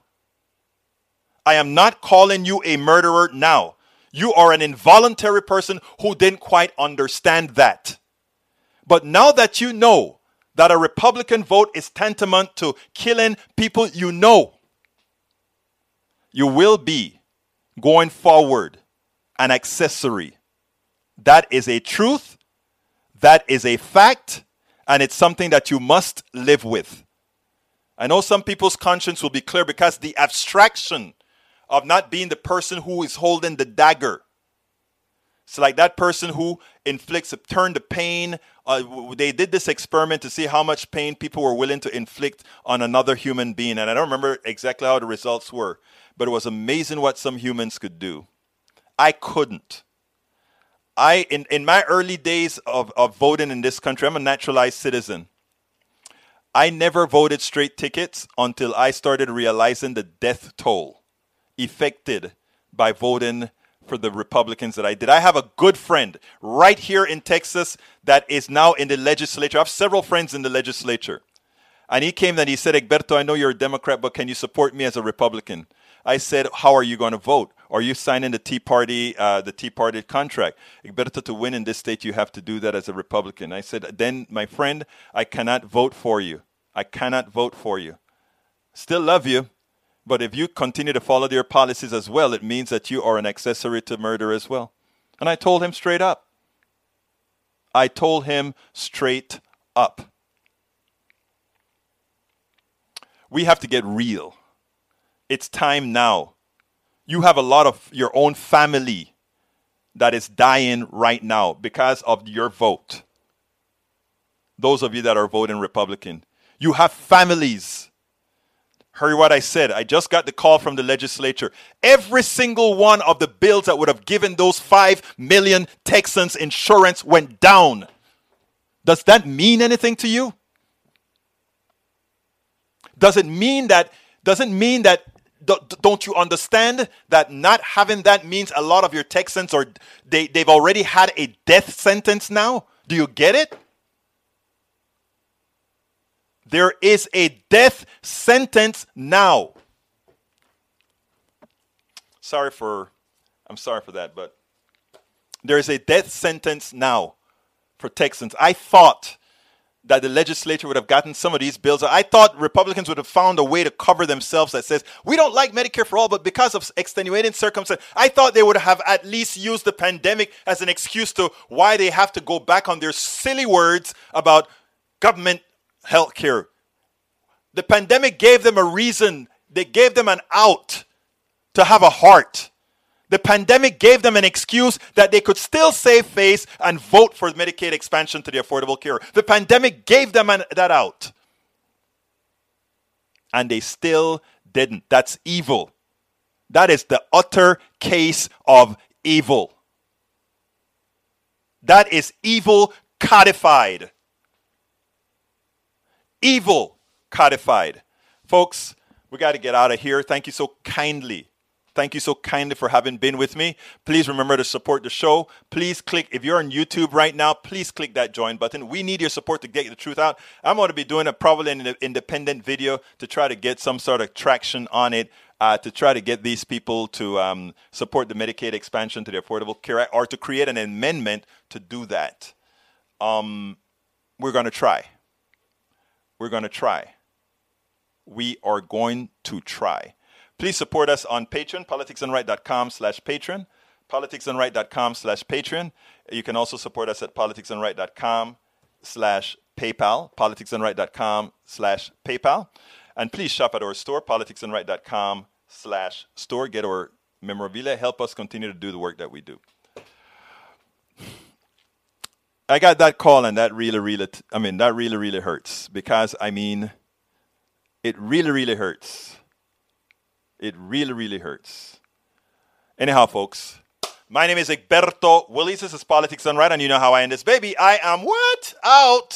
I am not calling you a murderer now. You are an involuntary person who didn't quite understand that. But now that you know that a Republican vote is tantamount to killing people you know, you will be going forward an accessory. That is a truth, that is a fact, and it's something that you must live with. I know some people's conscience will be clear because the abstraction of not being the person who is holding the dagger. It's like that person who inflicts a turn the pain uh, they did this experiment to see how much pain people were willing to inflict on another human being. And I don't remember exactly how the results were, but it was amazing what some humans could do. I couldn't. I in, in my early days of, of voting in this country, I'm a naturalized citizen. I never voted straight tickets until I started realizing the death toll effected by voting for the Republicans that I did. I have a good friend right here in Texas that is now in the legislature. I have several friends in the legislature. And he came and he said, Egberto, I know you're a Democrat, but can you support me as a Republican? I said, How are you going to vote? Are you signing the Tea Party, uh, the Tea Party contract? Egberto, to win in this state, you have to do that as a Republican. I said, then, my friend, I cannot vote for you. I cannot vote for you. Still love you, but if you continue to follow their policies as well, it means that you are an accessory to murder as well. And I told him straight up. I told him straight up. We have to get real. It's time now. You have a lot of your own family that is dying right now because of your vote. Those of you that are voting Republican, you have families. Heard what I said. I just got the call from the legislature. Every single one of the bills that would have given those 5 million Texans insurance went down. Does that mean anything to you? Does it mean that doesn't mean that don't you understand that not having that means a lot of your Texans are they, they've already had a death sentence now? Do you get it? There is a death sentence now. Sorry for I'm sorry for that, but there is a death sentence now for Texans. I thought that the legislature would have gotten some of these bills. I thought Republicans would have found a way to cover themselves that says, we don't like Medicare for all, but because of extenuating circumstances, I thought they would have at least used the pandemic as an excuse to why they have to go back on their silly words about government health care. The pandemic gave them a reason, they gave them an out to have a heart. The pandemic gave them an excuse that they could still save face and vote for Medicaid expansion to the Affordable Care. The pandemic gave them an, that out. And they still didn't. That's evil. That is the utter case of evil. That is evil codified. Evil codified. Folks, we got to get out of here. Thank you so kindly Thank you so kindly for having been with me. Please remember to support the show. Please click, if you're on YouTube right now, please click that join button. We need your support to get the truth out. I'm going to be doing a probably an independent video to try to get some sort of traction on it. Uh, to try to get these people to um, support the Medicaid expansion to the Affordable Care Act or to create an amendment to do that. Um, we're going to try. We're going to try. We are going to try. Please support us on Patreon, politicsdoneright.com slash Patreon, politicsdoneright.com slash Patreon. You can also support us at politicsdoneright.com slash PayPal, politicsdoneright.com slash PayPal. And please shop at our store, politicsdoneright.com slash store. Get our memorabilia. Help us continue to do the work that we do. I got that call and that really, really, I mean, that really, really hurts because, I mean, it really, really hurts it really, really hurts. Anyhow, folks, my name is Egberto Willies. This is Politics Done Right, and you know how I end this baby. I am what? Out.